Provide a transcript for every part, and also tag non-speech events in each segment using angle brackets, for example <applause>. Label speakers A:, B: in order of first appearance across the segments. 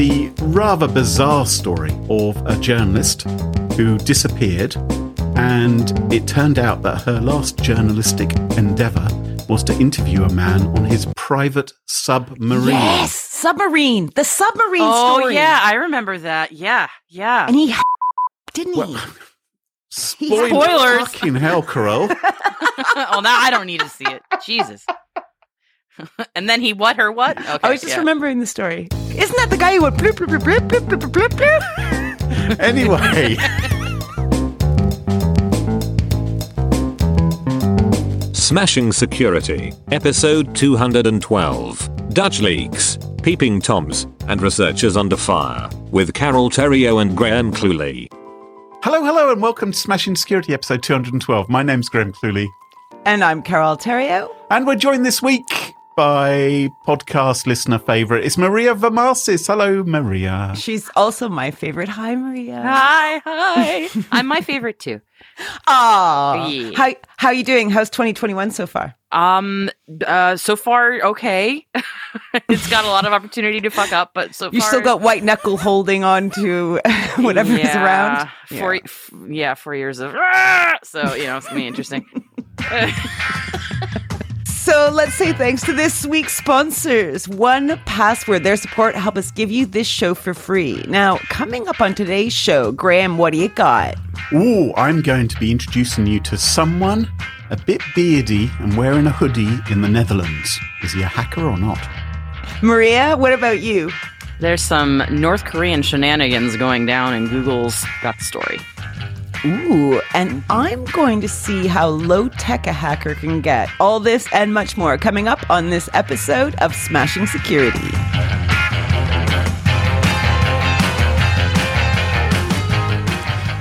A: The rather bizarre story of a journalist who disappeared and it turned out that her last journalistic endeavour was to interview a man on his private submarine.
B: Yes, submarine. The submarine
C: oh,
B: story.
C: yeah, I remember that. Yeah, yeah.
B: And he didn't he? <laughs>
A: Well, spoiler-
C: Spoilers.
A: Fucking hell, Carole. <laughs>
C: oh, now I don't need to see it. Jesus. <laughs> and then he what her what? <laughs> Okay,
B: I was just
C: yeah.
B: remembering the story. Isn't that the guy who went bloop bloop bloop bloop bloop bloop bloop? <laughs>
A: anyway.
D: Smashing Security, Episode 212 Dutch Leaks, Peeping Toms, and Researchers Under Fire, with Carole Theriault and Graham Cluley.
A: Hello, hello, and welcome to Smashing Security, Episode 212. My name's Graham Cluley.
B: And I'm Carole Theriault.
A: And we're joined this week by podcast listener favourite. It's Maria Varmazis. Hello, Maria.
B: She's also my favorite. Hi, Maria.
C: Hi, hi. <laughs> I'm my favorite too.
B: Aw.
C: Yeah.
B: How how you doing? How's 2021 so far?
C: Um uh so far okay. <laughs> it's got a lot of opportunity to fuck up, but so
B: You
C: far
B: still got white knuckle holding on to <laughs> whatever is around.
C: Four,
B: Yeah.
C: f- yeah, four years of "Ah!" so you know it's gonna be interesting.
B: So let's say thanks to this week's sponsors. 1Password, their support help us give you this show for free. Now, coming up on today's show, Graham, what do you got?
A: Ooh, I'm going to be introducing you to someone a bit beardy and wearing a hoodie in the Netherlands. Is he a hacker or not?
B: Maria, what about you?
C: There's some North Korean shenanigans going down, and Google's got the story.
B: Ooh, and I'm going to see how low tech a hacker can get. All this and much more coming up on this episode of Smashing Security.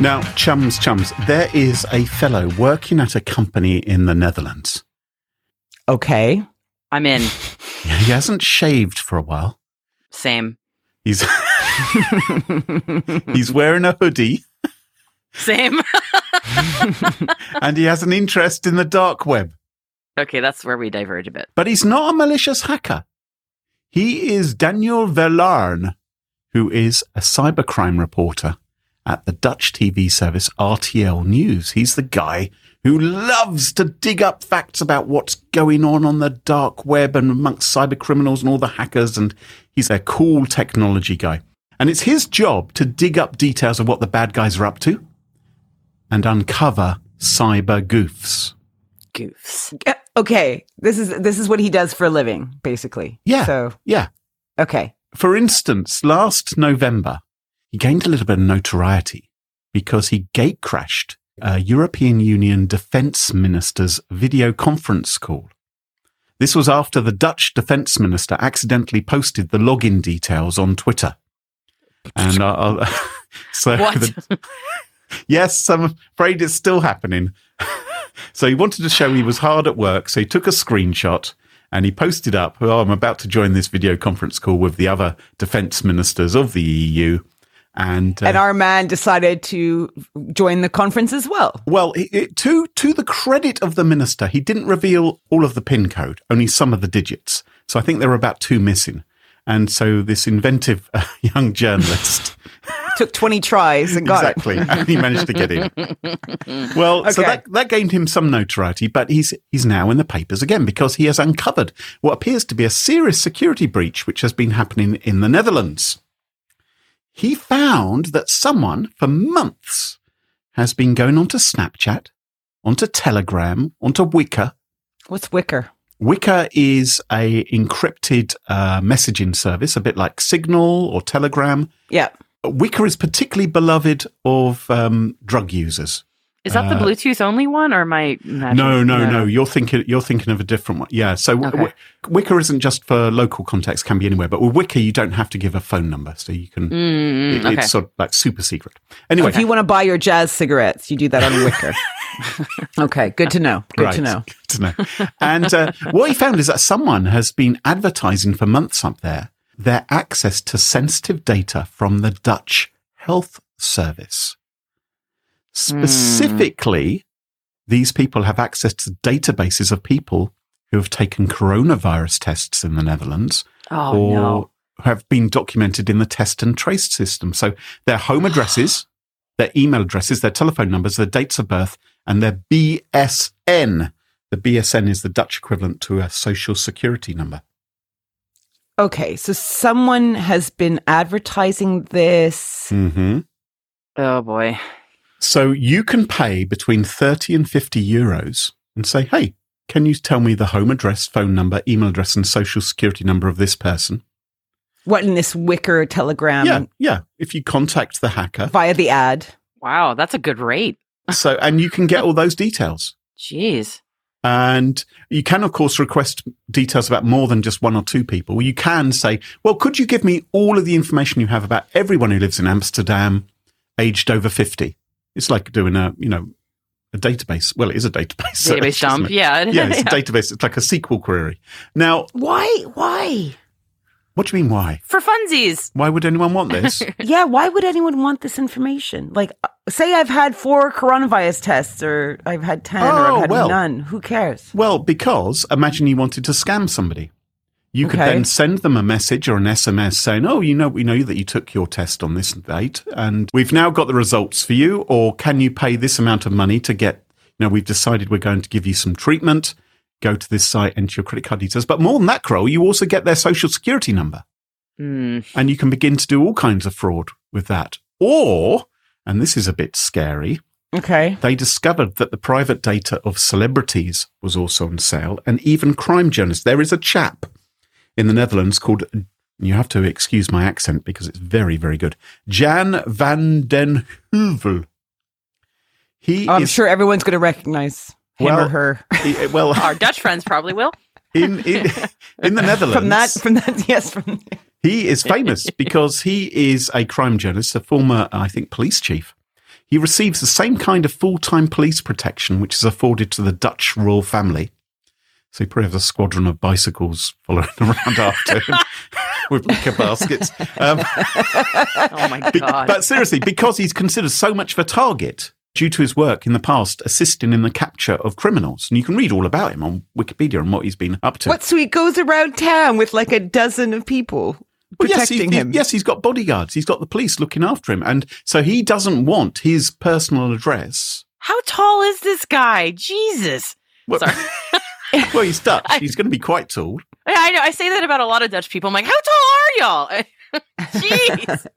A: Now, chums, chums, there is a fellow working at a company in the Netherlands.
B: Okay.
C: I'm in. <laughs>
A: He hasn't shaved for a while.
C: Same.
A: He's <laughs> he's wearing a hoodie
C: Same. <laughs>
A: and he has an interest in the dark web.
C: okay, that's where we diverge a bit.
A: But he's not a malicious hacker. He is Daniel Verlaan, who is a cybercrime reporter at the Dutch TV service RTL News. He's the guy who loves to dig up facts about what's going on on the dark web and amongst cybercriminals and all the hackers. And he's a cool technology guy. And it's his job to dig up details of what the bad guys are up to and uncover cyber goofs.
C: Goofs.
B: Uh, Okay. This is this is what he does for a living, basically.
A: Yeah.
B: So
A: Yeah.
B: okay.
A: For instance, last November, he gained a little bit of notoriety because he gate crashed a European Union defense minister's video conference call. This was after the Dutch defense minister accidentally posted the login details on Twitter. And <laughs> I'll, <laughs> so
C: What?
A: the- <laughs> yes, I'm afraid it's still happening. <laughs> so he wanted to show he was hard at work. So he took a screenshot and he posted up, Oh, I'm about to join this video conference call with the other defense ministers of the EU. And, uh,
B: And our man decided to join the conference as well.
A: well, it, it, to to the credit of the minister, he didn't reveal all of the pin code, only some of the digits. So I think there were about two missing. And so this inventive uh, <laughs> young journalist <laughs>
B: Took 20 tries and got it.
A: exactly, and <laughs> he managed to get in. Well, so that, that gained him some notoriety, but he's he's now in the papers again because he has uncovered what appears to be a serious security breach which has been happening in the Netherlands. He found that someone for months has been going onto Snapchat, onto Telegram, onto
B: Wickr. What's Wickr?
A: Wickr is a encrypted uh, messaging service, a bit like Signal or Telegram.
B: Yeah.
A: Wickr is particularly beloved of um, drug users.
C: Is that the
A: Uh,
C: Bluetooth only one, or am I? imagining-
A: No, no, no, You're thinking you're thinking of a different one. Yeah. So
C: Okay.
A: Wi- Wickr isn't just for local context; can be anywhere. But with Wickr, you don't have to give a phone number, so you can.
C: Mm,
A: it-
C: okay.
A: It's sort of like super secret. Anyway,
B: If you want to buy your jazz cigarettes, you do that on Wickr. <laughs> okay, good to know. Good to know.
A: Good to know. And uh, what he found is that someone has been advertising for months up there their access to sensitive data from the Dutch Health Service. Specifically, these people have access to databases of people who have taken coronavirus tests in the Netherlands
C: oh
A: or
C: no.
A: have been documented in the test and trace system. So their home <sighs> addresses, their email addresses, their telephone numbers, their dates of birth, and their BSN. The BSN is the Dutch equivalent to a social security number.
B: Okay, so someone has been advertising this.
A: Mm-hmm.
C: Oh boy.
A: So you can pay between 30 and 50 euros and say, hey, can you tell me the home address, phone number, email address, and social security number of this person?
B: What in this Wickr telegram
A: yeah, yeah. If you contact the hacker.
B: via the ad?
C: Wow, that's a good rate.
A: So, and you can get all <laughs> those details.
C: Jeez.
A: And you can, of course, request details about more than just one or two people. You can say, well, could you give me all of the information you have about everyone who lives in Amsterdam aged over 50? It's like doing a, you know, a database. Well, it is a database. <laughs>
C: Database
A: isn't
C: dump.
A: it?
C: Yeah.
A: Yeah, it's a <laughs> database. It's like a SQL query. Now,
B: Why? Why?
A: What do you mean, why?
C: For funsies.
A: Why would anyone want this? <laughs>
B: Yeah, why would anyone want this information? Like, uh, say I've had four coronavirus tests, or I've had 10, or
A: Oh,
B: I've had
A: well.
B: none. Who cares?
A: well, because imagine you wanted to scam somebody. You could
B: Okay.
A: then send them a message or an SMS saying, "Oh, you know, we know that you took your test on this date, and we've now got the results for you. Or can you pay this amount of money to get? You know, we've decided we're going to give you some treatment. Go to this site, enter your credit card details. But more than that, Carole, you also get their social security number,
C: Mm.
A: and you can begin to do all kinds of fraud with that. Or, and this is a bit scary,
B: Okay.
A: they discovered that the private data of celebrities was also on sale and even crime journalists. There is a chap in the Netherlands called, you have to excuse my accent because it's very, very good, Jan van den Heuvel. He
B: I'm
A: is,
B: sure everyone's going to recognize him
A: Well,
B: or her <laughs>
A: he- well,
C: Our Dutch <laughs> friends probably will.
A: in, in, <laughs> in the Netherlands,
B: from that. From that, yes. From
A: he is famous because he is a crime journalist, a former, I think, police chief. He receives the same kind of full time police protection which is afforded to the Dutch royal family. So he probably has a squadron of bicycles following around after him with wicker baskets. Um,
C: Oh my
A: be-
C: god.
A: but seriously, because he's considered so much of a target due to his work in the past assisting in the capture of criminals. And you can read all about him on Wikipedia and what he's been up to.
B: what? So he goes around town with like a dozen of people
A: Well, yes,
B: protecting
A: he- he-
B: him.
A: yes, he's got bodyguards. He's got the police looking after him. And so he doesn't want his personal address.
C: How tall is this guy? Jesus.
A: Well,
C: Sorry. <laughs>
A: well, he's Dutch. <laughs> He's going to be quite tall.
C: I I know. I say that about a lot of Dutch people. I'm like, how tall are y'all? <laughs> Jeez.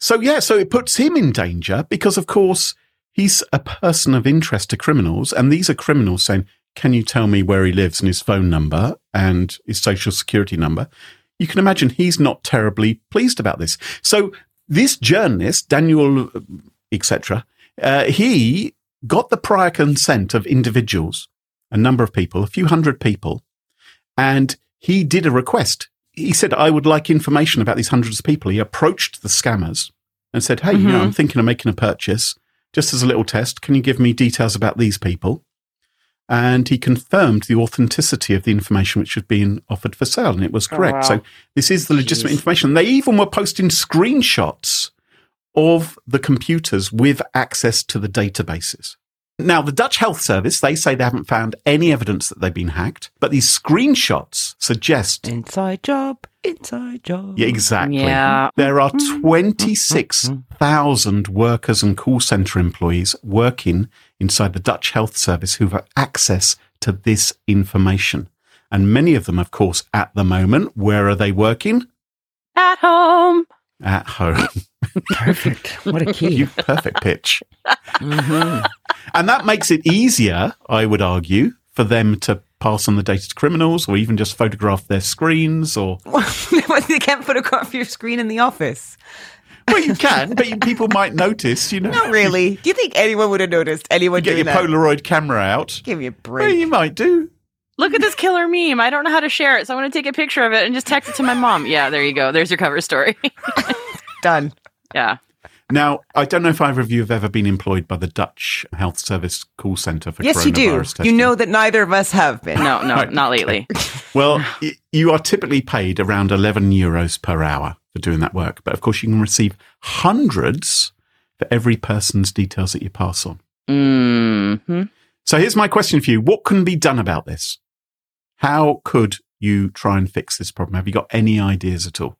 A: So, yeah, so it puts him in danger because, of course, he's a person of interest to criminals. And these are criminals saying, Can you tell me where he lives and his phone number and his social security number? You can imagine he's not terribly pleased about this. So, this journalist, Daniel, etc., uh, he got the prior consent of individuals, a number of people, a few hundred people, and he did a request. He said, I would like information about these hundreds of people. He approached the scammers and said, Hey, you know,
B: Mhm.
A: I'm thinking of making a purchase. Just as a little test, can you give me details about these people? And he confirmed the authenticity of the information which was being offered for sale, and it was
C: Oh,
A: correct.
C: wow.
A: So this is the legitimate
C: Jeez.
A: information. They even were posting screenshots of the computers with access to the databases. Now, the Dutch Health Service, they say they haven't found any evidence that they've been hacked, but these screenshots suggest.
B: Inside job, inside job.
A: Yeah, exactly.
C: Yeah.
A: There are mm-hmm. 26,000 workers and call center employees working inside the Dutch Health Service who have access to this information. And many of them, of course, at the moment, where are they working?
C: At home.
A: At home.
B: Perfect. What a <laughs> key.
A: you perfect pitch.
B: Mhm.
A: And that makes it easier, I would argue, for them to pass on the data to criminals or even just photograph their screens or <laughs>
B: they can't photograph your screen in the office.
A: well you can but you, people might notice you know
B: Not really. Do you think anyone would have noticed anyone
A: get
B: doing
A: your
B: that?
A: polaroid camera out
B: Give me a break.
A: well you might do
C: Look at this killer meme. I don't know how to share it, so I'm going to take a picture of it and just text it to my mom. Yeah, there you go. There's your cover story. <laughs>
B: Done.
C: Yeah.
A: now i don't know if either of you have ever been employed by the dutch health service call center for
B: Yes, you do.
A: coronavirus
B: You know that neither of us have been.
C: No, no,
A: Right,
C: not lately.
A: well y- you are typically paid around 11 euros per hour for doing that work but of course you can receive hundreds for every person's details that you pass on
C: hmm
A: So here's my question for you. What can be done about this? How could you try and fix this problem? Have you got any ideas at all?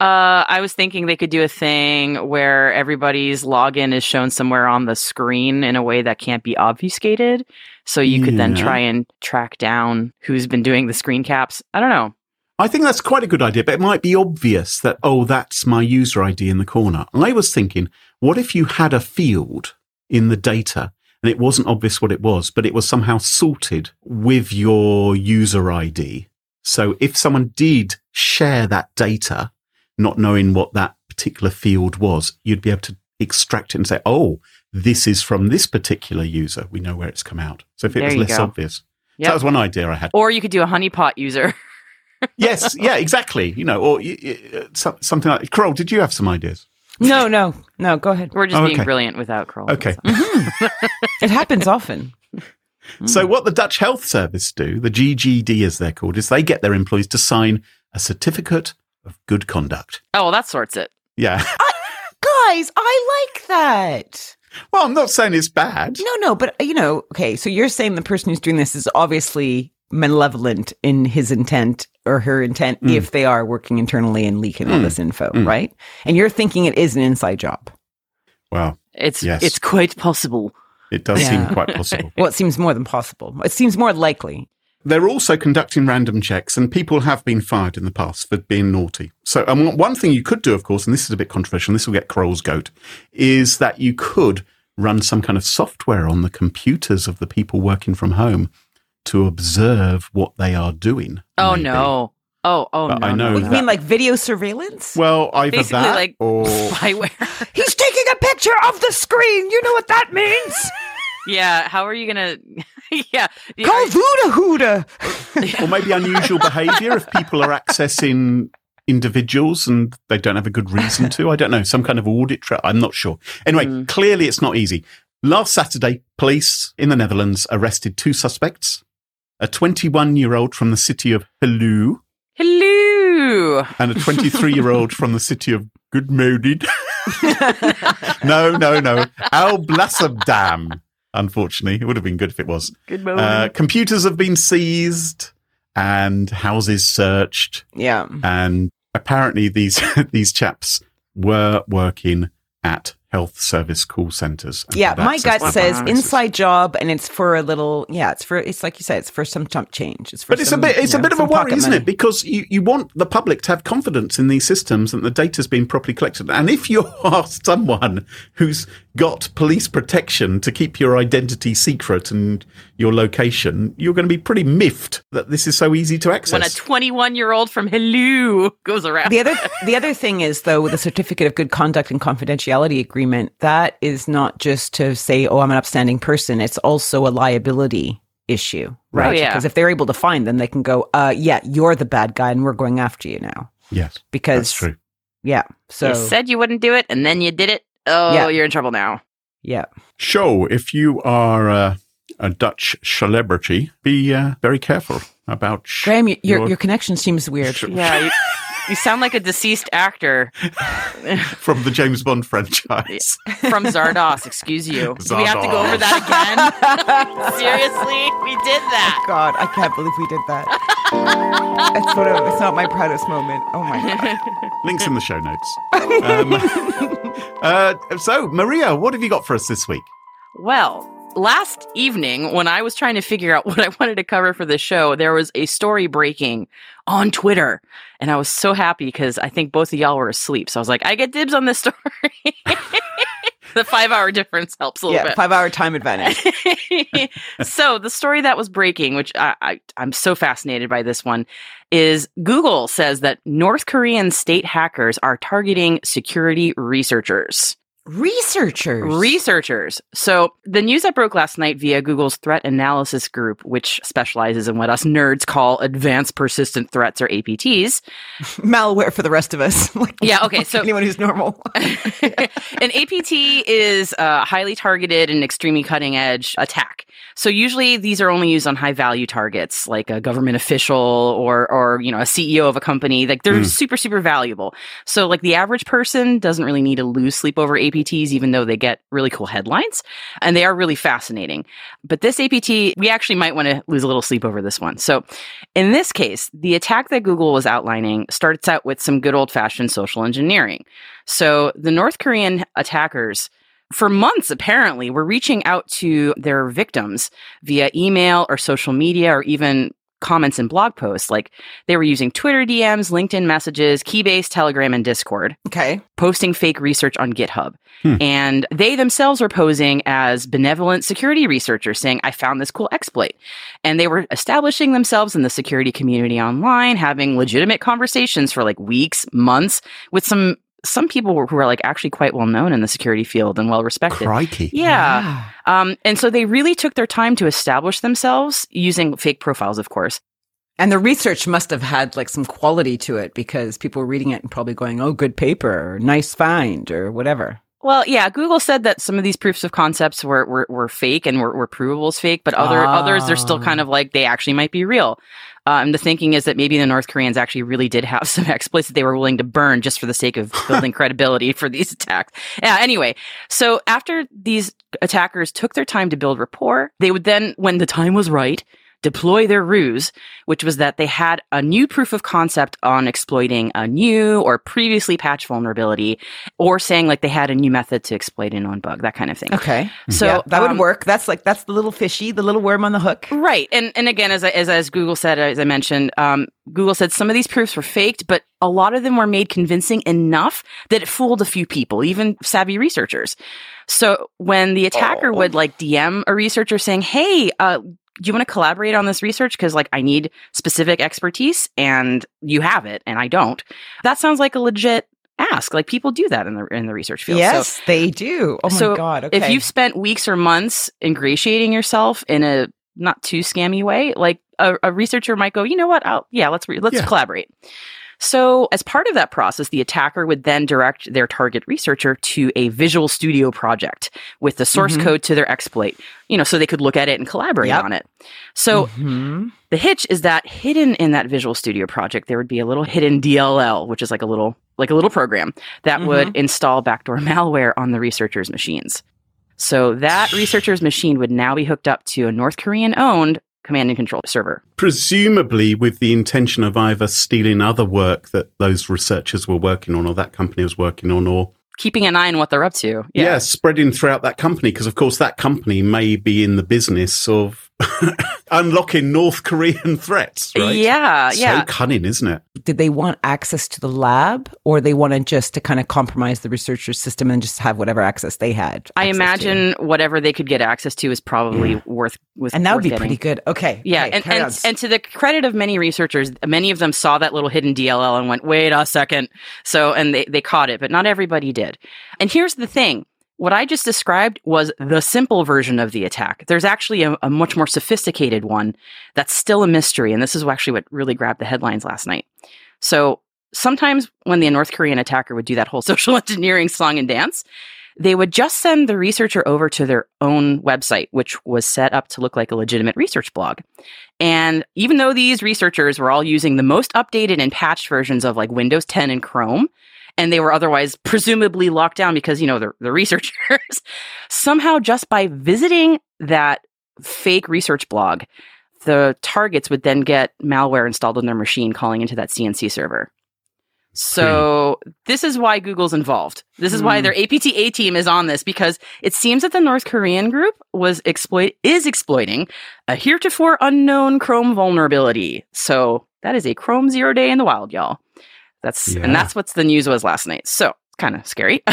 C: Uh, I was thinking they could do a thing where everybody's login is shown somewhere on the screen in a way that can't be obfuscated. So you could then try and track down who's been doing the screen caps. I don't know.
A: I think that's quite a good idea, but it might be obvious that, oh, that's my user ID in the corner. I was thinking, what if you had a field in the data and it wasn't obvious what it was, but it was somehow sorted with your user ID? So if someone did share that data, not knowing what that particular field was, you'd be able to extract it and say, oh, this is from this particular user. We know where it's come out. So if it
C: There
A: was less
C: go.
A: obvious. So that was one idea I had.
C: Or you could do a honeypot user. <laughs>
A: yes, yeah, exactly. You know, or y- y- uh, something like. Carol, did you have some ideas?
B: No, no, no. Go ahead.
C: We're just
A: Oh,
C: being brilliant without Carole.
A: Okay. <laughs> Mm-hmm. <laughs>
B: It happens often.
A: So, what the Dutch Health Service do, the GGD as they're called, is they get their employees to sign a certificate of good conduct.
C: Oh, well, that sorts it.
A: Yeah. <laughs>
B: Guys, I like that.
A: well, I'm not saying it's bad.
B: No, no, but you know, okay, so you're saying the person who's doing this is obviously malevolent in his intent or her intent
A: Mm.
B: if they are working internally and leaking all
A: Mm.
B: this info,
A: Mm.
B: right? And you're thinking it is an inside job.
A: Well,
C: It's
A: Yes.
C: it's quite possible.
A: it does
B: Yeah.
A: seem quite possible. <laughs>
B: Well, it seems more than possible. It seems more likely.
A: They're also conducting random checks, and people have been fired in the past for being naughty. So, um, one- one thing you could do, of course, and this is a bit controversial, and this will get Carole's goat, is that you could run some kind of software on the computers of the people working from home to observe what they are doing.
C: Oh
A: maybe.
C: no. Oh, oh
A: But
C: no.
A: I know
C: no,
B: What, you mean like video surveillance?
A: Well, either
C: Basically
A: that
C: like
A: or <laughs>
C: spyware. <laughs>
B: He's taking a picture of the screen. You know what that means? <laughs>
C: yeah, how are you going <laughs> to Yeah.
B: Call Voodoo Hooda.
A: or maybe unusual behavior if people are accessing individuals and they don't have a good reason to. I don't know, some kind of audit trail. I'm not sure. Anyway,
C: Mm.
A: clearly it's not easy. Last Saturday, police in the Netherlands arrested two suspects a 21 year old from the city of Hello
C: Hello.
A: and a 23 year old from the city of Goodmoded. <laughs> <laughs> no, no, no. Alblasserdam. Unfortunately, it would have been good if it was.
C: Good morning.
A: Uh, computers have been seized and houses searched,
B: Yeah.
A: and apparently these <laughs> these chaps were working at health service call centers.
B: Yeah, my gut says inside job, and it's for a little. Yeah, it's for. It's like you said, it's for some chump change. It's for.
A: But it's a bit it's
B: you
A: a bit of a worry, isn't
B: money.
A: it? Because you, you want the public to have confidence in these systems and the data's been properly collected. And if you <laughs> are someone who's got police protection to keep your identity secret and your location, you're going to be pretty miffed that this is so easy to access.
C: when a 21 year old from Hello goes around.
B: The other the other thing is though with the certificate of good conduct and confidentiality agreement, that is not just to say, "Oh, I'm an upstanding person." It's also a liability issue, right?
C: Oh, yeah.
B: Because if they're able to find them, they can go, "Uh, yeah, you're the bad guy, and we're going after you now."
A: yes,
B: Because
A: that's true.
B: yeah, so
C: you said you wouldn't do it and then you did it. Oh,
B: Yeah.
C: you're in trouble now.
B: yeah,
A: So, if you are uh, a Dutch celebrity, be uh, very careful about sh-
B: Graham, y- your
A: your-
B: your connection seems weird.
A: Sh- <laughs>
C: Yeah. you- You sound like a deceased actor <laughs>
A: from the James Bond franchise. <laughs>
C: from Zardoz. Excuse you. Do we have to go over that again? Seriously, we did that.
B: God, I can't believe we did that. it's one of, it's not my proudest moment. Oh my god.
A: Links in the show notes. Um, uh, so, Maria, what have you got for us this week?
C: Well, last evening when I was trying to figure out <laughs> what I wanted to cover for the show, there was a story breaking on Twitter. And I was so happy because I think both of y'all were asleep. So I was like, I get dibs on this <laughs> story. <laughs> the five hour difference helps a little
B: Yeah,
C: bit.
B: five hour time advantage.
C: so the story that was breaking, which I, I, I'm so fascinated by this one, is Google says that North Korean state hackers are targeting security researchers.
B: Researchers.
C: Researchers. So the news that broke last night via Google's threat analysis group, which specializes in what us nerds call advanced persistent threats or APTs. <laughs>
B: Malware for the rest of us. <laughs> like,
C: Yeah, okay, so- <laughs>
B: anyone who's normal.
C: An APT is a highly targeted and extremely cutting edge attack. So usually these are only used on high value targets like a government official or or you know a CEO of a company. Like they're hmm. super super valuable. So like the average person doesn't really need to lose sleep over APTs even though they get really cool headlines and they are really fascinating. But this APT we actually might want to lose a little sleep over this one. So in this case, the attack that Google was outlining starts out with some good old fashioned social engineering. So the North Korean attackers for months apparently were reaching out to their victims via email or social media or even comments and blog posts like they were using twitter dms linkedin messages keybase telegram and discord
B: okay.
C: posting fake research on github
A: Hmm.
C: and they themselves were posing as benevolent security researchers saying i found this cool exploit and they were establishing themselves in the security community online having legitimate conversations for like weeks months with some some people who are like actually quite well known in the security field and well respected
A: Crikey.
C: yeah. Um, and so they really took their time to establish themselves using fake profiles, of course.
B: And the research must have had like some quality to it because people were reading it and probably going, oh, good paper, or nice find, or whatever.
C: Well, yeah, Google said that some of these proofs of concepts were were, were fake and were, were provable as fake, but other
B: Ah.
C: others they're still kind of like they actually might be real. Um, the thinking is that maybe the North Koreans actually really did have <laughs> some exploits that they were willing to burn just for the sake of building <laughs> credibility for these attacks. Yeah. Anyway, so after these attackers took their time to build rapport, they would then, when the time was right, deploy their ruse, which was that they had a new proof of concept on exploiting a new or previously patched vulnerability, or saying like they had a new method to exploit a known bug, that kind of thing.
B: Okay.
C: So
B: Yeah, that would
C: um,
B: work. That's like, that's the little fishy, the little worm on the hook.
C: Right. And and again, as I- as as Google said, as I mentioned, um, Google said some of these proofs were faked, but a lot of them were made convincing enough that it fooled a few people, even savvy researchers. So when the attacker would like DM a researcher saying, "Hey, uh, you want to collaborate on this research? Because like I need specific expertise, and you have it, and I don't." That sounds like a legit ask. Like people do that in the in the research field. So-
B: Yes, they do. Oh my
C: so
B: God. Okay.
C: if you've spent weeks or months ingratiating yourself in a not too scammy way, like a, a researcher might go, you know what? I'll, yeah, let's re- let's
A: Yeah.
C: collaborate. So, as part of that process, the attacker would then direct their target researcher to a Visual Studio project with the source
B: Mhm.
C: code to their exploit, you know, so they could look at it and collaborate
B: Yep.
C: on it. So,
B: Mhm.
C: the hitch is that hidden in that Visual Studio project, there would be a little hidden DLL, which is like a little like a little program that would install backdoor <laughs> malware on the researcher's machines. So that <sighs> researcher's machine would now be hooked up to a North Korean owned command and control server.
A: Presumably with the intention of either stealing other work that those researchers were working on or that company was working on or
C: Keeping an eye on what they're up to.
A: yeah, spreading throughout that company because of course that company may be in the business of <coughs> unlocking North Korean <laughs> threats, right?
C: Yeah,
A: so
C: yeah.
A: cunning, isn't it?
B: Did they want access to the lab or they wanted just to kind of compromise the researcher's system and just have whatever access they had?
C: I
B: access to?
C: imagine whatever they could get access to is probably worth with
B: And that would be
C: getting.
B: pretty good. Okay.
C: Yeah,
B: okay,
C: and and, and to the credit of many researchers, many of them saw that little hidden DLL and went, "Wait a second. So, and they they caught it, but not everybody did. And here's the thing: what I just described was the simple version of the attack. There's actually a, a much more sophisticated one that's still a mystery, and this is actually what really grabbed the headlines last night. So sometimes when the North Korean attacker would do that whole <laughs> social engineering song and dance, they would just send the researcher over to their own website, which was set up to look like a legitimate research blog. And even though these researchers were all using the most updated and patched versions of like Windows 10 and Chrome, and they were otherwise presumably locked down because, you know, the, the <laughs> researchers, somehow just by visiting that fake research blog, the targets would then get malware installed on their machine calling into that CNC server. So this is why Google's involved. This is why
B: Hmm.
C: their APTA team is on this because it seems that the North Korean group was exploit is exploiting a heretofore unknown Chrome vulnerability. So that is a Chrome zero day in the wild, y'all. That's
A: Yeah.
C: and that's what the news was last night. So kind of scary. <laughs>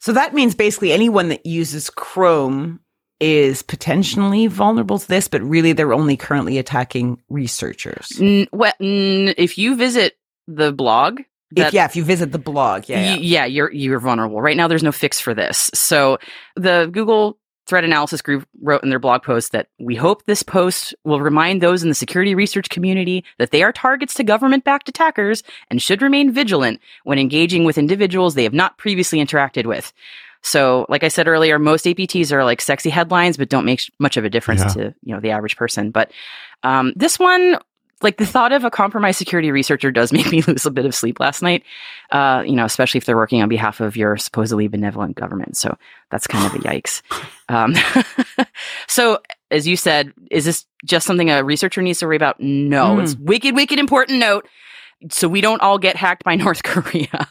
B: So that means basically anyone that uses Chrome is potentially vulnerable to this, but really they're only currently attacking researchers.
C: N- well, n- if you visit the blog,
B: If, yeah, if you visit the blog, yeah, yeah.
C: Y- yeah, you're you're vulnerable. Right now there's no fix for this. So the Google threat analysis group wrote in their blog post that we hope this post will remind those in the security research community that they are targets to government-backed attackers and should remain vigilant when engaging with individuals they have not previously interacted with. So, like I said earlier, most APTs are like sexy headlines, but don't make sh- much of a difference
A: Yeah.
C: to you know the average person. But um, this one, like the thought of a compromised security researcher, does <laughs> make me lose a bit of sleep last night. Uh, you know, especially if they're working on behalf of your supposedly benevolent government. So that's kind of a yikes. <laughs> Um, <laughs> so, as you said, is this just something a researcher needs to worry about? No,
B: Mm.
C: it's wicked, wicked important note. So we don't all get hacked by North Korea.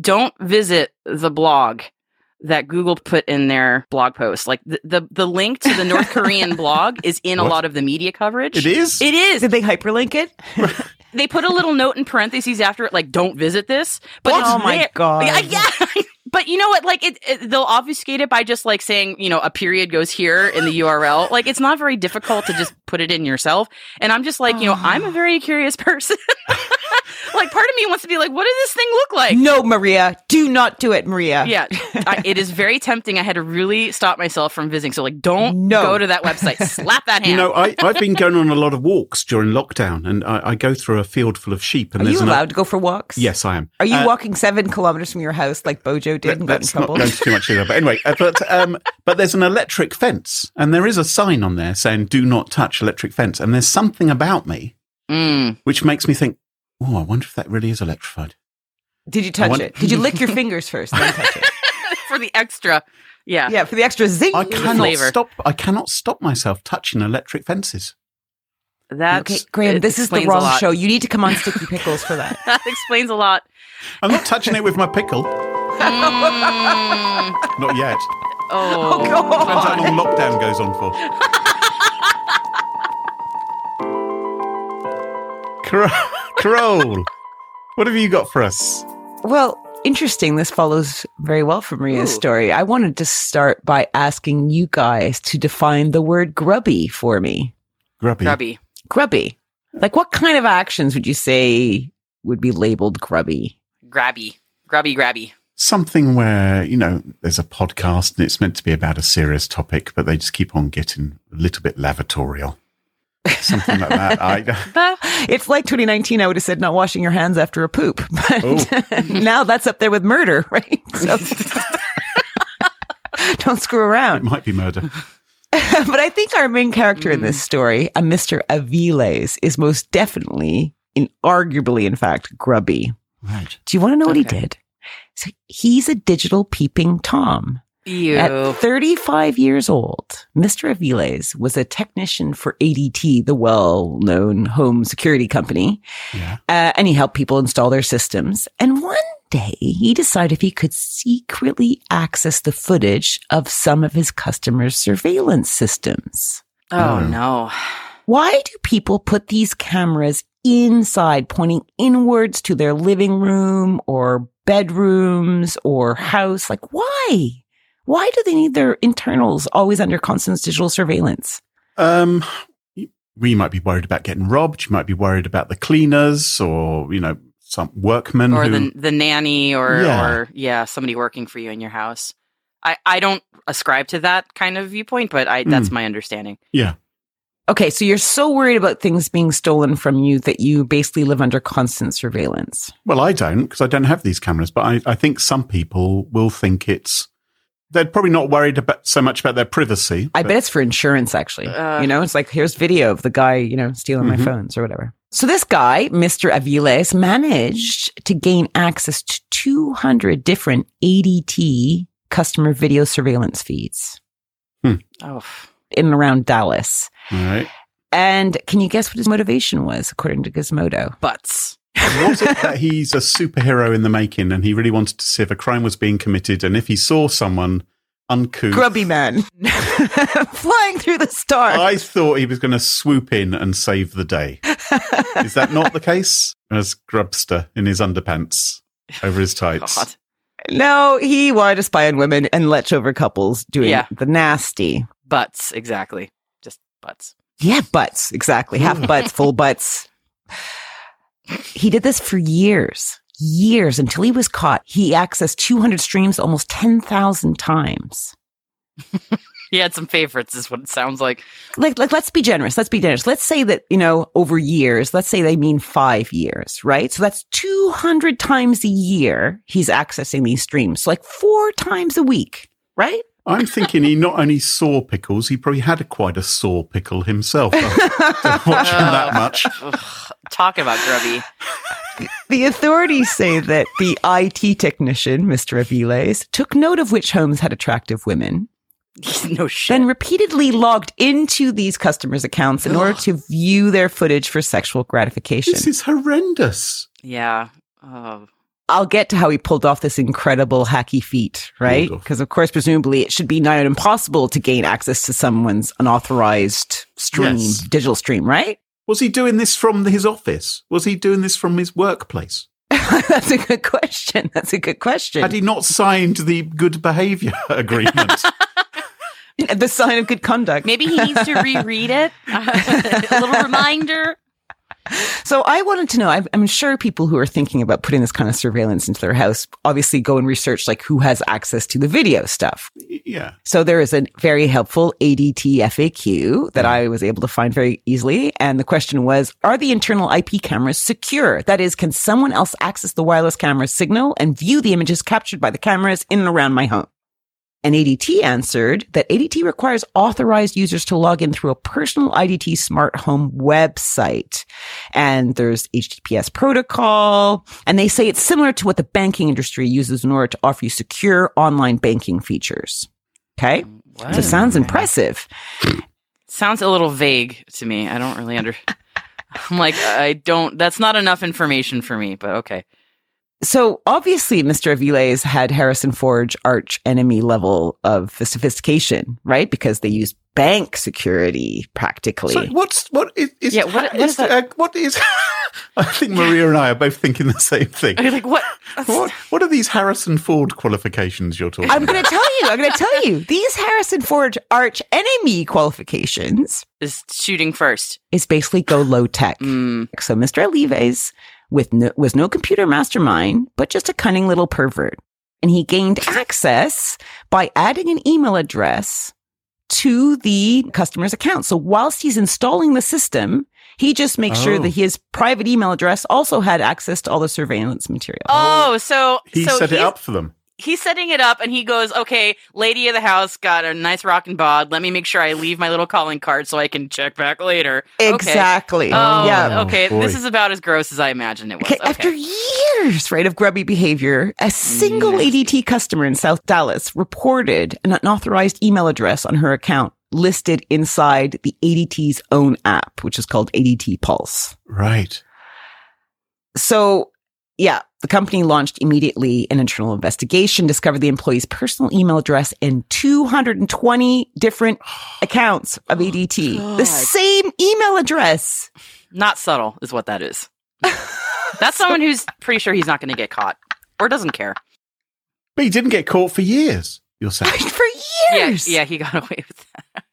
C: don't visit the blog that Google put in their blog post. Like the, the, the link to the North Korean <laughs> blog is in a lot of the media coverage.
A: It is?
C: It is.
B: Did they hyperlink it? <laughs>
C: They put a little note in parentheses after it, like "Don't visit this." But
B: What? Oh my
C: there.
B: God.
C: Yeah, yeah. <laughs> but you know what? Like it, it, they'll obfuscate it by just like saying, you know, a period goes here in the URL. Like it's not very difficult to just put it in yourself. And I'm just like, you know, oh. I'm a very curious person. <laughs> like part of me wants to be like, what does this thing look like?
B: no, Maria, do not do it, Maria.
C: Yeah, I, it is very tempting. I had to really stop myself from visiting. So, like, don't
B: No.
C: go to that website. Slap that hand. <laughs>
A: You know, I, I've been going on a lot of walks during lockdown, and I, I go through a field full of sheep. And
B: Are
A: there's
B: you
A: an-
B: allowed to go for walks?
A: Yes, I am.
B: Are you
A: Uh,
B: walking seven kilometers from your house like Bojo did and got in
A: Let's not
B: trouble?
A: go too much detail. But anyway, uh, but um, but there's an electric fence, and there is a sign on there saying "Do not touch electric fence." And there's something about me
C: Mm.
A: which makes me think, "Oh, I wonder if that really is electrified."
B: Did you touch
A: want-
B: it? Did you lick your <laughs> fingers first, then touch it? <laughs>
C: for the extra. Yeah.
B: Yeah, for the extra zing.
A: I cannot
C: flavor.
A: stop. I cannot stop myself touching electric fences.
C: That's
B: Okay, Graham, this is the wrong show. You need to come on Sticky <laughs> Pickles for that.
C: That explains a lot.
A: I'm not touching it with my pickle.
C: Mm.
A: Not yet.
C: Oh,
A: Depends how long lockdown goes on for. Cro- what have you got for us?
B: Well, interesting. This follows very well from Maria's
C: Ooh.
B: story. I wanted to start by asking you guys to define the word grubby for me.
A: Grubby.
C: grubby.
B: Grubby. Like, what kind of actions would you say would be labeled grubby?
C: Grabby. Grubby, grabby.
A: Something where, you know, there's a podcast and it's meant to be about a serious topic, but they just keep on getting a little bit lavatorial. Something like that. I, <laughs>
B: It's like 2019. I would have said not washing your hands after a poop, <laughs> but
A: Oh. <laughs>
B: now that's up there with murder, right? So don't screw around.
A: it might be murder.
B: but I think our main character in this mm. story, a Mr. Aviles, is most definitely, in arguably, in fact, grubby.
A: Right.
B: Do you want to know what he did? So he's a digital peeping Tom.
C: You.
B: At 35 years old, Mr. Aviles was a technician for ADT, the well known home security company,
A: Yeah.
B: uh, and he helped people install their systems. And one day he decided he could secretly access the footage of some of his customers' surveillance systems.
C: oh,
A: Oh.
C: no.
B: Why do people put these cameras inside, pointing inwards to their living room or bedrooms or house? Like, why? Why do they need their internals always under constant digital surveillance?
A: Um, we might be worried about getting robbed. You might be worried about the cleaners or, you know, some workmen
C: Or
A: who,
C: the the nanny or
A: Yeah.
C: or yeah, somebody working for you in your house. I, I don't ascribe to that kind of viewpoint, but I
A: Hmm.
C: that's my understanding.
A: yeah.
B: Okay, so you're so worried about things being stolen from you that you basically live under constant surveillance.
A: Well, I don't because I don't have these cameras, but I, I think some people will think it's They're probably not worried about so much about their privacy.
B: I bet it's for insurance, actually.
C: Uh.
B: you know, it's like, here's video of the guy, you know, stealing
A: Mhm.
B: my phones or whatever. So this guy, Mr. Aviles, managed to gain access to 200 different ADT customer video surveillance feeds
C: Oh,
B: in and around Dallas.
A: All right.
B: And can you guess what his motivation was, according to Gizmodo?
C: butts.
A: Was it that he's a superhero in the making and he really wanted to see if a crime was being committed and if he saw someone uncouth?
B: Grubby man <laughs> flying through the stars.
A: I thought he was going to swoop in and save the day. Is that not the case? As Grubster in his underpants over his <laughs> tights.
C: God.
B: no, he wanted to spy on women and lech over couples doing
C: Yeah.
B: the nasty.
C: Butts, exactly. Just butts.
B: Yeah, butts. Exactly. Half butts, full butts. He did this for years, years until he was caught. He accessed 200 streams almost 10,000 times. <laughs>
C: He had some favorites, is what it sounds like.
B: Like, like, let's be generous. Let's be generous. Let's say that, you know, over years, let's say they mean five years, right? So that's 200 times a year he's accessing these streams. So like four times a week, right?
A: I'm thinking he not only saw pickles, he probably had a, quite a sore pickle himself after <laughs> watching that much.
C: Talk about grubby.
B: The authorities say that the IT technician, Mr. Aviles, took note of which homes had attractive women, <laughs>
C: no shit.
B: then repeatedly logged into these customers' accounts in order to view their footage for sexual gratification.
A: This is horrendous.
C: yeah. Oh.
B: I'll get to how he pulled off this incredible hacky feat, right? Because of course, presumably it should be nigh impossible to gain access to someone's unauthorized stream,
A: Yes.
B: digital stream, right?
A: Was he doing this from his office? Was he doing this from his workplace? <laughs>
B: That's a good question. That's a good question.
A: Had he not signed the good behavior <laughs> agreement? <laughs>
B: the sign of good conduct.
C: Maybe he needs to reread it. a little reminder.
B: So I wanted to know, I'm, I'm sure people who are thinking about putting this kind of surveillance into their house obviously go and research like who has access to the video stuff.
A: yeah.
B: So there is a very helpful ADT FAQ that I was able to find very easily. And the question was, are the internal IP cameras secure? That is, can someone else access the wireless camera signal and view the images captured by the cameras in and around my home? And ADT answered that ADT requires authorized users to log in through a personal ADT smart home website. And there's HTTPS protocol. And they say it's similar to what the banking industry uses in order to offer you secure online banking features. Okay.
C: What?
B: So it sounds impressive.
C: Sounds a little vague to me. I don't really under. <laughs> I'm like, I don't. That's not enough information for me. But okay.
B: So obviously, Mr. Aviles had Harrison Ford arch enemy level of sophistication, right? Because they use bank security practically.
A: So what's what is, is
C: Yeah, what- what
A: is
C: is that?
A: uh, what is? <laughs> I think Maria and I are both thinking the same thing.
C: Are you like what?
A: What what are these Harrison Ford qualifications you're talking
B: I'm going to tell you, I'm going to tell you, <laughs> these Harrison Ford arch enemy qualifications
C: Is shooting first.
B: is basically go low tech.
C: Mm,
B: So Mr. Aviles with no, was no computer mastermind, but just a cunning little pervert. And he gained access by adding an email address to the customer's account. So whilst he's installing the system, he just makes sure
A: Oh.
B: that his private email address also had access to all the surveillance material.
C: Oh, so
A: he
C: so
A: set it up for them.
C: He's setting it up, and he goes, "Okay, lady of the house got a nice rockin' bod. Let me make sure I leave my little calling card so I can check back later." Okay.
B: Exactly.
C: Um, oh,
B: yeah.
C: Okay.
A: boy.
C: This is about as gross as I imagined it was.
B: Okay,
C: Okay.
B: After years, right, of grubby behavior, a single
C: Nasty.
B: ADT customer in South Dallas reported an unauthorized email address on her account listed inside the ADT's own app, which is called ADT Pulse.
A: Right.
B: So, yeah, the company launched immediately an internal investigation, discovered the employee's personal email address in 220 different <sighs> accounts of ADT.
C: Oh, God.
B: The same email address.
C: Not subtle is what that is. That's <laughs> someone who's pretty sure he's not going to get caught or doesn't care.
A: But he didn't get caught for years. You're saying. <laughs>
B: For years.
C: Yeah, yeah, he got <laughs> away with that.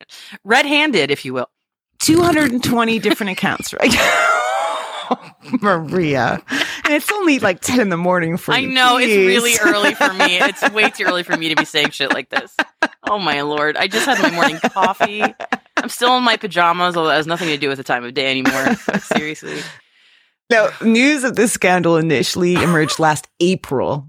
C: Red-handed, if you will.
B: 220 different accounts, right? Maria. And it's only like 10 in the morning for me.
C: I
B: you.
C: know it's really early for me. <laughs> It's way too early for me to be saying shit like this. Oh my lord! I just had my morning coffee. I'm still in my pajamas, although that has nothing to do with the time of day anymore. <laughs> Seriously,
B: Now, news of this scandal initially emerged last April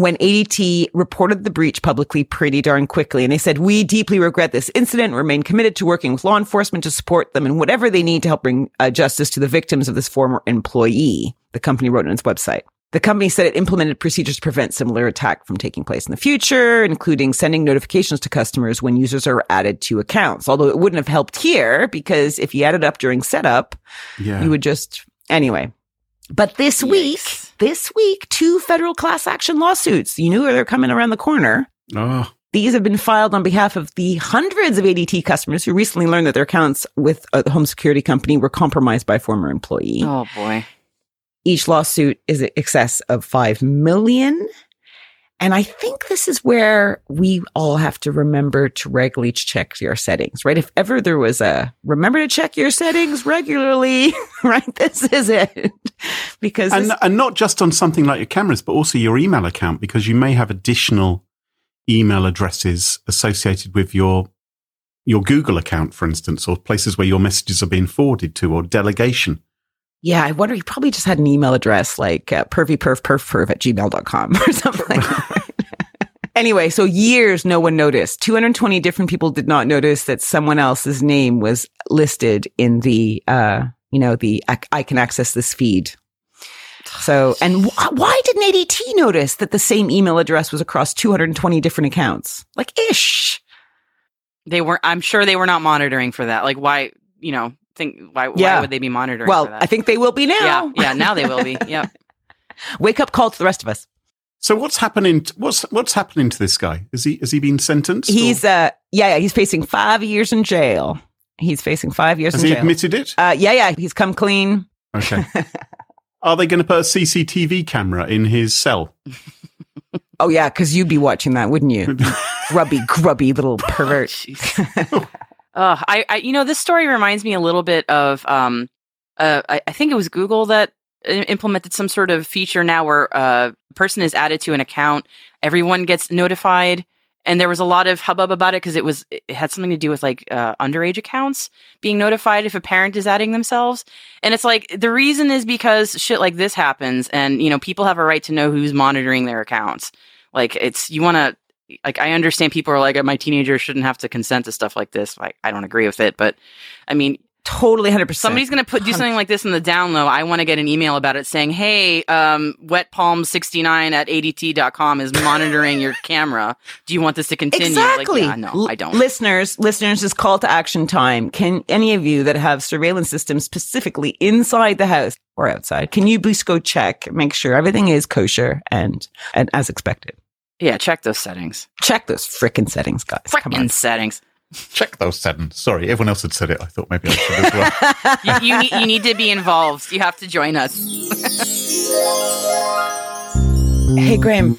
B: when ADT reported the breach publicly pretty darn quickly. And they said, we deeply regret this incident, remain committed to working with law enforcement to support them in whatever they need to help bring uh, justice to the victims of this former employee. The company wrote on its website. The company said it implemented procedures to prevent similar attack from taking place in the future, including sending notifications to customers when users are added to accounts. Although it wouldn't have helped here because if you added up during setup,
A: Yeah.
B: you would just anyway. But this week,
C: Yikes.
B: This week, two federal class action lawsuits. You knew they're coming around the corner.
A: oh,
B: These have been filed on behalf of the hundreds of ADT customers who recently learned that their accounts with uh, the home security company were compromised by a former employee.
C: Oh boy.
B: Each lawsuit is in excess of 5 million. And I think this is where we all have to remember to regularly check your settings, right? If ever there was a remember to check your settings regularly, <laughs> right? This is it. because
A: and
B: this-
A: and not just on something like your cameras, but also your email account, because you may have additional email addresses associated with your your Google account, for instance, or places where your messages are being forwarded to, or delegation.
B: Yeah, I wonder, he probably just had an email address like uh, pervypervpervperv at gmail.com or <laughs> something. Anyway, so years no one noticed. 220 different people did not notice that someone else's name was listed in the, uh, you know, the I, I can access this feed. So, and wh- why didn't ADT notice that the same email address was across 220 different accounts? Like, ish.
C: They were. I'm sure they were not monitoring for that. Like, why? You know, think why?
B: Yeah.
C: Why would they be monitoring?
B: Well,
C: for that?
B: I think they will be now.
C: Yeah, yeah. Now they will be. <laughs> Yeah.
B: Wake up call to the rest of us.
A: So what's happening? What's what's happening to this guy? Is he has he been sentenced?
B: He's,
A: or
B: uh, yeah, yeah, he's facing five years in jail. He's facing five years
A: has
B: in
A: he
B: jail.
A: admitted it?
B: uh, yeah, yeah, he's come clean.
A: Okay. <laughs> Are they going to put a CCTV camera in his cell?
B: Oh yeah, because you'd be watching that, wouldn't you? <laughs> grubby, grubby little pervert.
C: Jeez. Uh, I, I, you know, this story reminds me a little bit of, um, uh, I, I think it was Google that implemented some sort of feature now where uh, a person is added to an account, everyone gets notified, and there was a lot of hubbub about it because it was it had something to do with like uh, underage accounts being notified if a parent is adding themselves, and it's like the reason is because shit like this happens, and you know people have a right to know who's monitoring their accounts. Like it's you want to like I understand people are like my teenager shouldn't have to consent to stuff like this. Like I don't agree with it, but I mean
B: Totally, hundred percent.
C: somebody's going to put do something like this in the down low. I want to get an email about it saying, "Hey, um, wetpalm69 at adt.com is monitoring your camera. Do you want this to continue?"
B: Exactly.
C: Like, yeah, no, I don't.
B: Listeners, listeners, is call to action time. Can any of you that have surveillance systems specifically inside the house or outside, can you please go check, make sure everything is kosher and and as expected?
C: Yeah, check those settings.
B: Check those frickin' settings, guys. Come.
C: Frickin' settings.
A: Check those settings. Sorry, everyone else had said it. I thought maybe I should as well. <laughs>
C: You, you, need, you need to be involved. You have to join us.
B: Hey, Graham.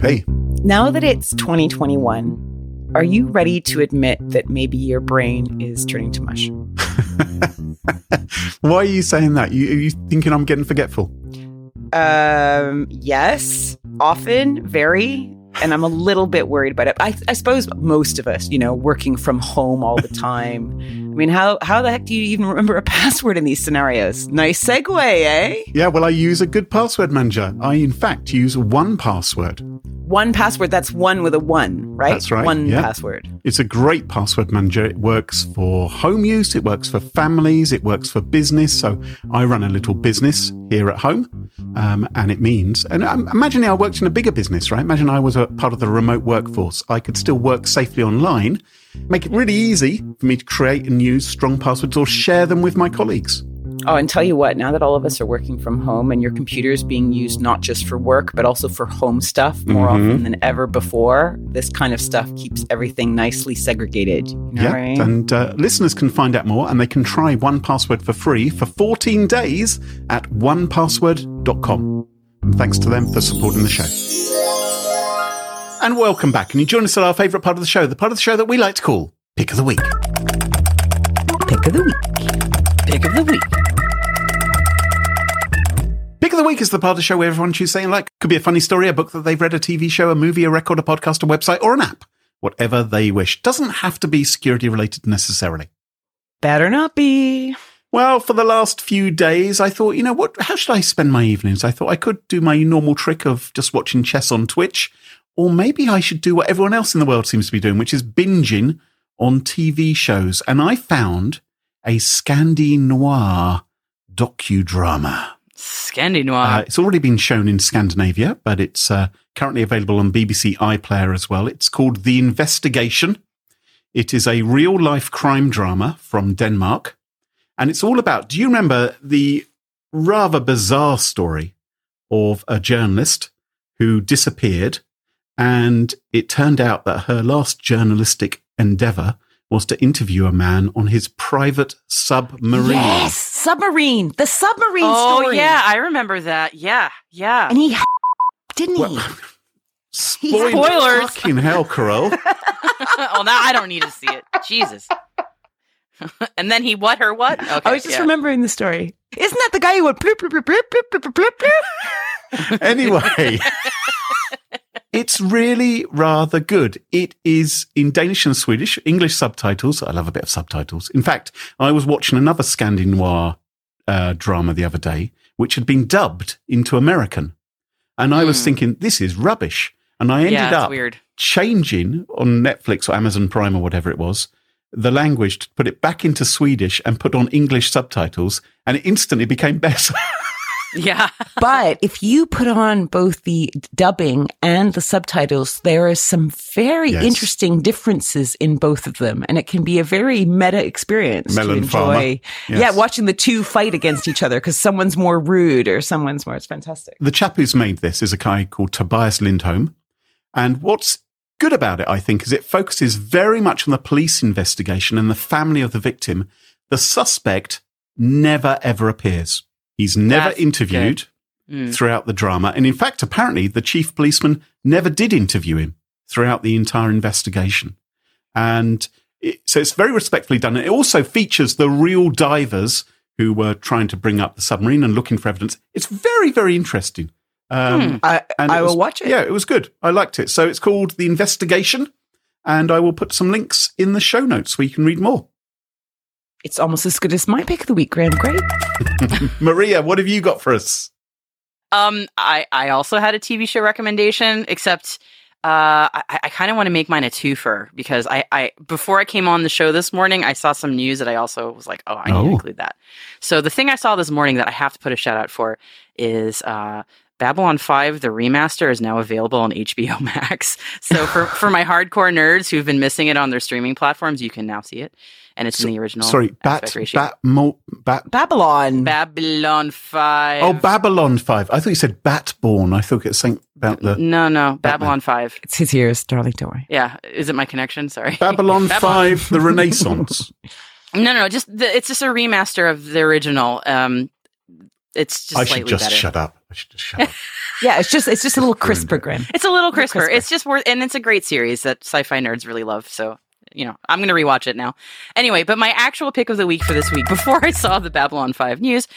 A: hey,
B: Now that it's 2021, are you ready to admit that maybe your brain is turning to mush? <laughs>
A: why are you saying that? You, are you thinking I'm getting forgetful?
B: Um, yes, often, very. And I'm a little bit worried about it. I, I suppose most of us, you know, working from home all the time. I mean, how how the heck do you even remember a <laughs> password in these scenarios? Nice segue, eh?
A: Yeah, well, I use a good password manager. I, in fact, use 1Password.
B: One password, that's one with a one, right?
A: That's right,
B: One
A: yeah.
B: password.
A: It's a great password manager. It works for home use, it works for families, it works for business. So I run a little business here at home. Um, and it means, and um, imagine I worked in a bigger business, right? Imagine I was a part of the remote workforce. I could still work safely online, make it really easy for me to create and use strong passwords or share them with my colleagues.
B: Oh, and tell you what, now that all of us are working from home and your computer is being used not just for work, but also for home stuff more
A: Mhm.
B: often than ever before, this kind of stuff keeps everything nicely segregated. You know
A: yeah.
B: mean?
A: And uh, listeners can find out more and they can try 1Password for free for 14 days at onepassword.com. And thanks to them for supporting the show. And welcome back. And you join us at our favourite part of the show, the part of the show that we like to call Pick of the Week.
B: Pick of the week.
C: Pick of the week.
A: Pick of the Week is the part of the show where everyone chooses something like could be a funny story, a book that they've read, a TV show, a movie, a record, a podcast, a website, or an app. Whatever they wish. Doesn't have to be security related necessarily.
B: Better not be.
A: Well, for the last few days, I thought, you know what? How should I spend my evenings? I thought I could do my normal trick of just watching chess on Twitch, or maybe I should do what everyone else in the world seems to be doing, which is binging on TV shows. And I found a Scandi Noir docudrama.
C: Scandi Noir.
A: Uh, it's already been shown in Scandinavia, but it's uh, currently available on BBC iPlayer as well. It's called The Investigation. It is a real life crime drama from Denmark. And it's all about do you remember the rather bizarre story of a journalist who disappeared? And it turned out that her last journalistic endeavor was to interview a man on his private submarine.
B: Yes, submarine. The submarine
C: oh,
B: story.
C: yeah, I remember that. Yeah, yeah.
B: And he didn't
A: well, he? Spoiler,
C: Spoilers.
A: Fucking hell, Carole. <laughs>
C: Oh no, I don't need to see it. Jesus. <laughs> and then he what her what? Okay,
B: I was just
C: yeah.
B: remembering the story. Isn't that the guy who went bloop bloop bloop bloop bloop bloop? bloop?
A: anyway. <laughs> it's really rather good. It is in Danish and Swedish, English subtitles. I love a bit of subtitles. In fact, I was watching another Scandi Noir uh, drama the other day, which had been dubbed into American. And I was
C: Hmm.
A: thinking, this is rubbish. And I ended
C: yeah,
A: up
C: weird.
A: changing on Netflix or Amazon Prime or whatever it was, the language to put it back into Swedish and put on English subtitles, and it instantly became <laughs> better.
C: Yeah. <laughs>
B: But if you put on both the dubbing and the subtitles, there are some very
A: Yes.
B: interesting differences in both of them. And it can be a very meta experience
A: Melon
B: to enjoy.
A: Yes.
B: Yeah, watching the two fight against each other because someone's more rude or someone's more. It's fantastic.
A: the chap who's made this is a guy called Tobias Lindholm. And what's good about it, I think, is it focuses very much on the police investigation and the family of the victim. The suspect never ever appears. He's never
C: That's
A: interviewed
C: Mm.
A: throughout the drama. And in fact, apparently the chief policeman never did interview him throughout the entire investigation. And it, so it's very respectfully done. It also features the real divers who were trying to bring up the submarine and looking for evidence. It's very, very interesting. Um,
C: Hmm.
B: I, I
A: it
B: will
A: was-
B: watch it.
A: Yeah, it was good. I liked it. So it's called The Investigation. And I will put some links in the show notes where you can read more.
B: It's almost as good as my pick of the week, Graham. Great. <laughs> <laughs>
A: Maria, what have you got for us?
C: Um, I I also had a TV show recommendation, except uh, I, I kind of want to make mine a twofer because I, I before I came on the show this morning, I saw some news that I also was like, oh, I need
A: Oh.
C: to include that. So the thing I saw this morning that I have to put a shout out for is uh, Babylon Five, the remaster, is now available on HBO <laughs> Max. So for for my hardcore nerds who've been missing it on their streaming platforms, you can now see it, and it's in the original.
A: Sorry, Bat,
C: aspect ratio.
A: Bat, Mo, Bat.
B: Babylon.
C: Babylon Five.
A: Oh, Babylon 5. I thought you said Batborn. I thought it was something about the
C: No, no, Babylon Five.
B: it's his ears, darling. Don't worry.
C: Yeah, is it my connection? Sorry.
A: Babylon <laughs>
C: Babylon-
A: 5, the Renaissance. <laughs> <laughs>
C: No, no, no. Just the, it's just a remaster of the original. Um, it's just
A: I
C: slightly
A: should just
C: better.
A: shut up. I should just shut up.
B: Yeah, it's just it's just a little crisper,
A: it.
B: Graham.
C: It's a little
B: Little
C: crisper.
B: crisper.
C: It's just worth, and it's a great series that sci-fi nerds really love. So, you know, I'm going to rewatch it now. Anyway, but my actual pick of the week for this week, <laughs> before I saw the Babylon 5 news,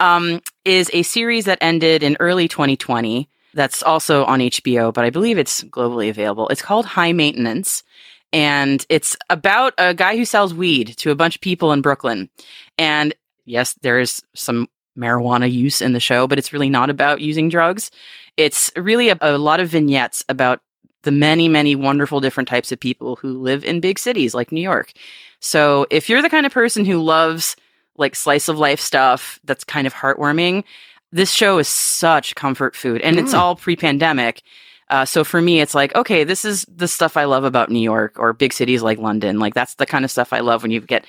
C: um, is a series that ended in early 2020. That's also on HBO, but I believe it's globally available. It's called High Maintenance. And it's about a guy who sells weed to a bunch of people in Brooklyn. And yes, there is some marijuana use in the show, but it's really not about using drugs. It's really a, a lot of vignettes about the many, many wonderful different types of people who live in big cities like New York. So if you're the kind of person who loves like slice of life stuff that's kind of heartwarming, this show is such comfort food and it's
A: Mm.
C: all pre pandemic. Uh, so for me, it's like, okay, this is the stuff I love about New York or big cities like London. Like that's the kind of stuff I love when you get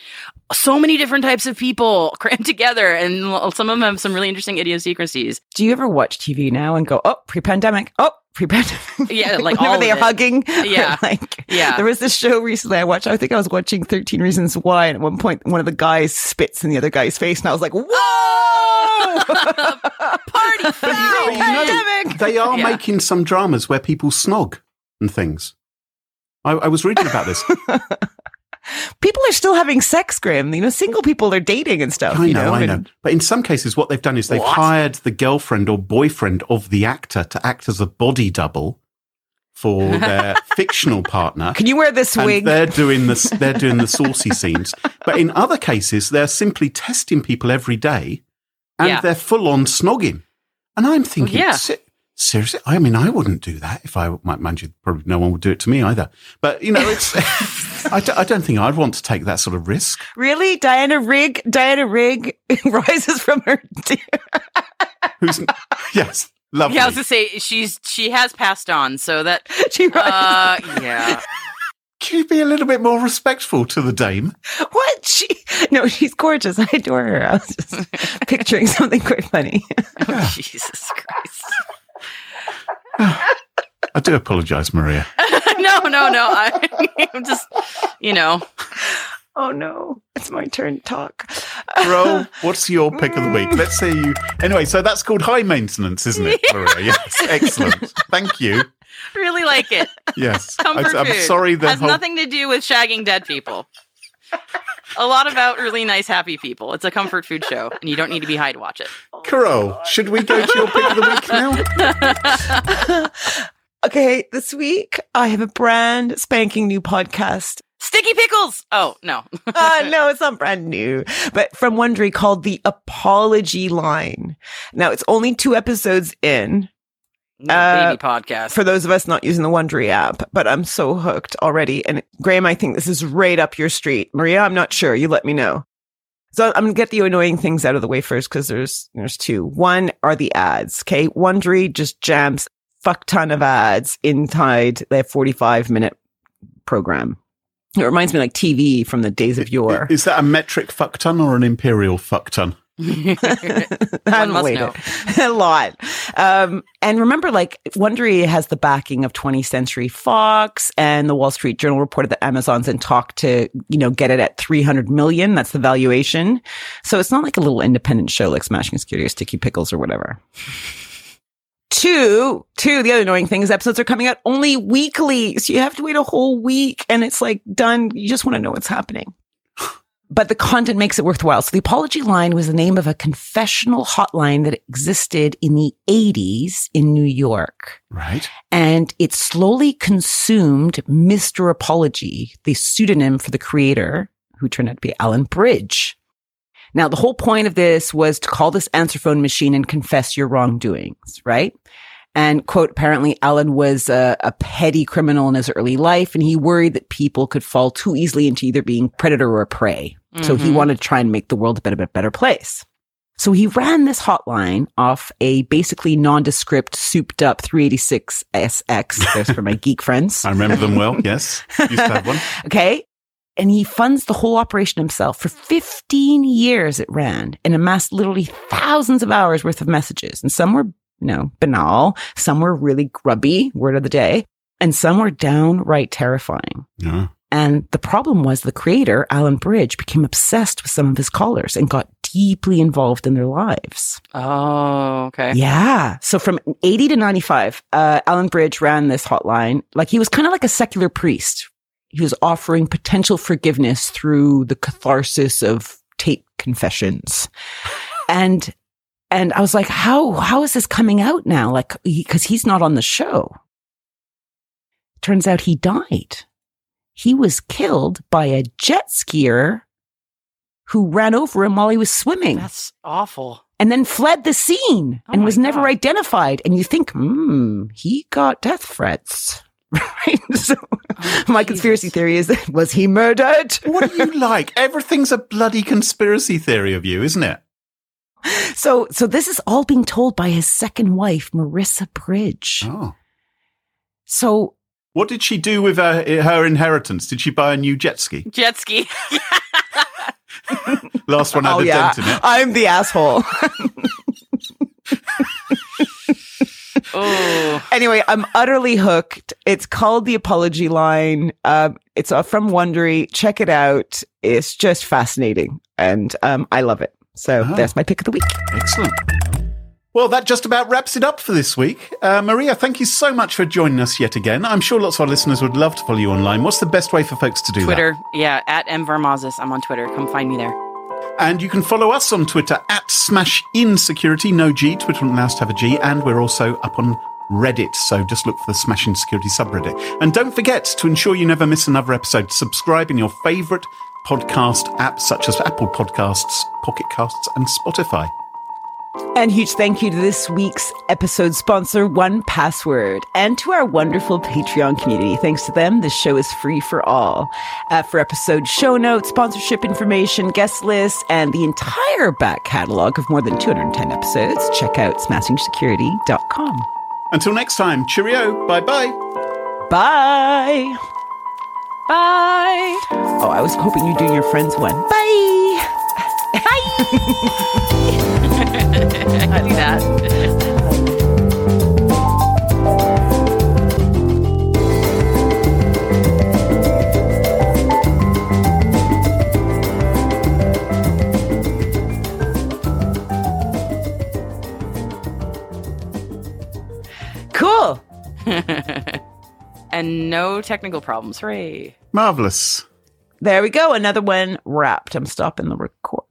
C: so many different types of people <laughs> crammed together, and some of them have some really interesting idiosyncrasies.
B: Do you ever watch TV now and go, oh, pre-pandemic, oh, pre-pandemic?
C: Yeah, like
B: whenever they're hugging. <laughs>
C: Yeah.
B: like
C: Yeah.
B: There was this show recently I watched. I think I was watching 13 Reasons Why, and at one point, one of the guys spits in the other guy's face, and I was like, whoa! Oh! <laughs>
C: Party foul!
A: You know,
B: Pandemic!
A: they are
C: Yeah.
A: making some dramas where people snog and things. I, I was reading about this. <laughs>
B: People are still having sex, Grim. You know, single people are dating and stuff.
A: I
B: you
A: know, I
B: and-
A: know. But in some cases, what they've done is they've
C: What?
A: hired the girlfriend or boyfriend of the actor to act as a body double for their <laughs> fictional partner.
B: Can you wear this
A: and
B: wig?
A: they're doing the they're doing the saucy scenes. But in other cases, they're simply testing people every day, and
C: Yeah.
A: they're full on snogging. And I'm thinking,
C: yeah.
A: "Se- seriously, I mean, I wouldn't do that if I might mind you. Probably no one would do it to me either. But you know, it's <laughs> I, don't, think I'd want to take that sort of risk.
B: Really? Diana Rigg, Diana Rigg <laughs> rises from her <laughs>
A: Who's yes, lovely.
C: Yeah, I was gonna say she's she has passed on, so that
B: she rises.
C: uh yeah.
A: Can you be a little bit more respectful to the dame?
B: what? She No, she's gorgeous. I adore her. I was just picturing something quite funny.
C: Oh, Jesus Christ.
A: I do apologise, Maria. <laughs>
C: no, no, no. I, <laughs> I'm just you know.
B: Oh no. It's my turn to talk.
A: Bro, <laughs> what's your pick of the week? Let's see you. Anyway, so that's called high maintenance, isn't it, Maria? Yes, excellent. Thank you.
C: Really like it.
A: Yes,
C: Comfort
A: I, am
C: food.
A: sorry that
C: has nothing to do with shagging dead people. A lot about really nice, happy people. It's a comfort food show, and you don't need to be high to watch it.
A: Carole, should we go to your pick of the week now? <laughs>
B: Okay, this week I have a brand spanking new podcast.
C: Sticky pickles. Oh no, <laughs>
B: uh, no, it's not brand new, but from Wondery called The Apology Line. Now, it's only two episodes in Uh,
C: baby podcast.
B: for those of us not using the Wondery app, but I'm so hooked already. And Graham, I think this is right up your street. Maria, I'm not sure. You let me know. So I'm gonna get the annoying things out of the way first because there's there's two. One are the ads. Okay, Wondery just jams fuck ton of ads inside their 45 minute program. It reminds me like TV from the days of yore.
A: Is that a metric fuck ton or an imperial fuck ton?
B: I <laughs> <laughs>
C: One must know. <laughs>
B: a lot. Um, and remember, like Wondery has the backing of 20th Century Fox, and the Wall Street Journal reported that Amazon's in talk to, you know, get it at 300 million. That's the valuation. So it's not like a little independent show like Smashing Security or Sticky Pickles or whatever. Two, two, the other annoying thing is episodes are coming out only weekly. So you have to wait a whole week and it's like done. You just want to know what's happening but the content makes it worthwhile. So the apology line was the name of a confessional hotline that existed in the 80s in New York.
A: Right.
B: And it slowly consumed Mr. Apology, the pseudonym for the creator, who turned out to be Allan Bridge. Now, the whole point of this was to call this answer phone machine and confess your wrongdoings, right? And quote, apparently Allan was a, a petty criminal in his early life and he worried that people could fall too easily into either being predator or prey. So he
C: Mhm.
B: wanted to try and make the world a bit of a better place. So he ran this hotline off a basically nondescript, souped up 386SX. There's for my <laughs> geek friends.
A: I remember them well. <laughs> Yes. Used to have one.
B: Okay. And he funds the whole operation himself. For 15 years it ran and amassed literally thousands of hours worth of messages. And some were, you know, banal. Some were really grubby, word of the day. And some were downright terrifying.
A: Yeah.
B: And the problem was the creator, Allan Bridge, became obsessed with some of his callers and got deeply involved in their lives.
C: Oh, okay.
B: Yeah. So from 80 to 95, uh, Allan Bridge ran this hotline. Like he was kind of like a secular priest. He was offering potential forgiveness through the catharsis of tape confessions. And, and I was like, how, how is this coming out now? Like, because he's not on the show. Turns out he died. He was killed by a jet skier who ran over him while he was swimming
C: That's awful.
B: and then fled the scene
C: Oh
B: and
C: my
B: was never
C: God.
B: identified. And you think, hmm, he got death threats. <laughs> Right. So
C: Oh,
B: my conspiracy theory is that was he murdered?
A: What do you <laughs> like? Everything's a bloody conspiracy theory of you, isn't it?
B: So, so this is all being told by his second wife, Marissa Bridge.
A: Oh.
B: So
A: What did she do with her, her inheritance? Did she buy a new jet ski?
C: Jet ski. <laughs>
A: Last one had
B: oh
A: a
B: yeah,
A: dent in it.
B: I'm the asshole. <laughs>
C: oh,
B: anyway, I'm utterly hooked. It's called the Apology Line. Um, it's uh, from Wondery. Check it out. It's just fascinating, and um, I love it. So
A: Oh.
B: that's my pick of the week.
A: Excellent. Well, that just about wraps it up for this week. Uh, Maria, thank you so much for joining us yet again. I'm sure lots of our listeners would love to follow you online. What's the best way for folks to do that?
C: Twitter. Yeah, at M Varmazis. I'm on Twitter. Come find me there.
A: And you can follow us on Twitter at Smash In Security, no G. Twitter won't allow us to have a G. And we're also up on Reddit. So just look for the Smashing Security subreddit. And don't forget to ensure you never miss another episode. Subscribe in your favorite podcast apps such as Apple Podcasts, Pocket Casts, and Spotify.
B: And huge thank you to this week's episode sponsor, 1Password, and to our wonderful Patreon community. Thanks to them, this show is free for all. Uh, for episode show notes, sponsorship information, guest lists, and the entire back catalog of more than 210 episodes, check out smashingsecurity.com.
A: Until next time, cheerio. Bye bye.
B: Bye.
C: Bye.
B: Oh, I was hoping you'd do your friends one. Bye. <laughs> <laughs> Bye.
C: I do that.
B: Cool. <laughs>
C: and no technical problems. Hooray.
A: Marvelous.
B: There we go. Another one wrapped. I'm stopping the record.